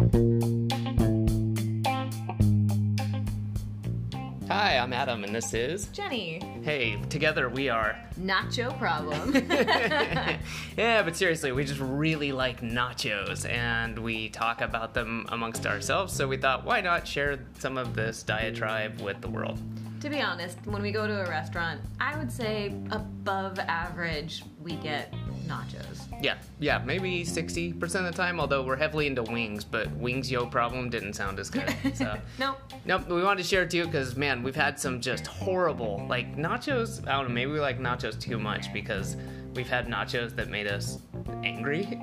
Hi, I'm Adam, and this is. Jenny. Hey, together we are. Nacho problem. yeah, but seriously, we just really like nachos, and we talk about them amongst ourselves, so we thought, why not share some of this diatribe with the world? to be honest, when we go to a restaurant, I would say above average we get nachos. Yeah, yeah, maybe 60% of the time, although we're heavily into wings, but wings yo problem didn't sound as good. So. Nope. Nope, we wanted to share it too because, man, we've had some just horrible, like nachos. I don't know, maybe we like nachos too much because we've had nachos that made us angry.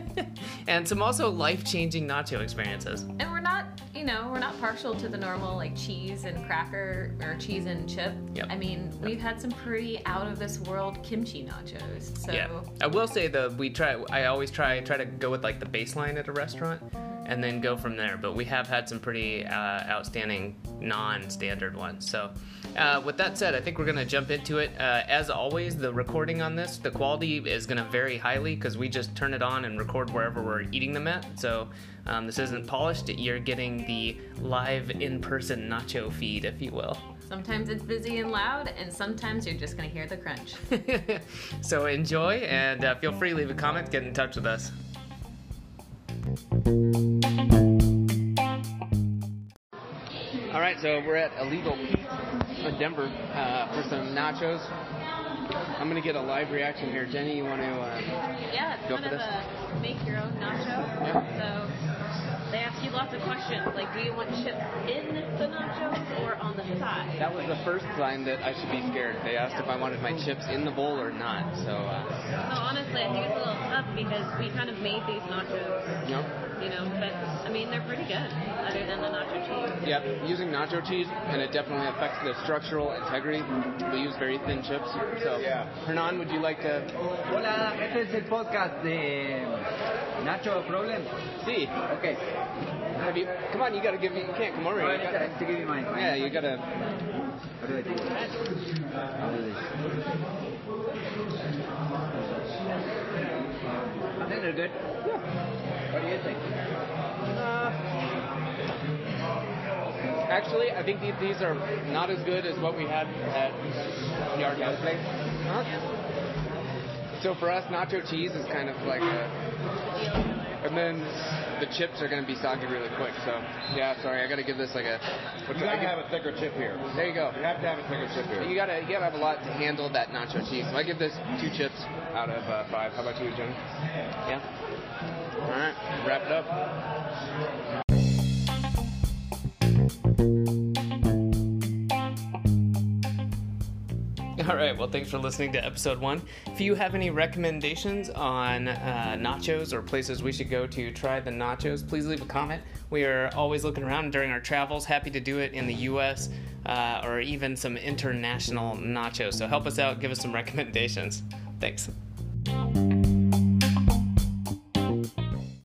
and some also life changing nacho experiences. And we're not, you know, we're not partial to the normal like cheese and cracker or cheese and chip. Yep. I mean, we've had some pretty out of this world kimchi nachos. So Yeah, I will say though we try. I always try try to go with like the baseline at a restaurant, and then go from there. But we have had some pretty uh, outstanding non-standard ones. So, uh, with that said, I think we're gonna jump into it. Uh, as always, the recording on this, the quality is gonna vary highly because we just turn it on and record wherever we're eating them at. So. Um, this isn't polished. You're getting the live in-person nacho feed, if you will. sometimes it's busy and loud, and sometimes you're just gonna hear the crunch. so enjoy and uh, feel free to leave a comment, get in touch with us. Right, so we're at Illegal Pete in Denver uh, for some nachos. I'm gonna get a live reaction here. Jenny, you want to? Uh, Yeah, it's Go kind of a make your own nacho. Yeah. So they ask you lots of questions, like do you want chips in the nachos or on the side? that was the first time that I should be scared. They asked if I wanted my chips in the bowl or not. So, uh, So honestly, I think it's a little tough because we kind of made these nachos, you know. you know, but I mean they're pretty good, other than the nacho cheese. Yep, using nacho cheese, and it definitely affects the structural integrity. We use very thin chips. So, Yeah. Hernan, would you like to? Hola, este es el podcast de Nacho Problem. See, Okay. have you? Come on, you gotta give me. You can't come over here. You I gotta, have to give you mine. yeah, you gotta. What do I do? I'll do this. I think. What do you think? Uh, actually, I think these, these are not as good as what we had at Yard House Place. Huh? So for us, nacho cheese is kind of like a, then the chips are going to be soggy really quick. So yeah, sorry, I got to give this like a. You gotta have a thicker chip here. There you go. You have to have a thicker chip here. You gotta, you gotta have a lot to handle that nacho cheese. So I give this two chips out of uh, five. How about you, Jen? Yeah. All right, wrap it up. All right. Well, thanks for listening to episode one. If you have any recommendations on uh, nachos or places we should go to try the nachos, please leave a comment. We are always looking around during our travels. Happy to do it in the U.S. Uh, or even some international nachos. So help us out. Give us some recommendations. Thanks.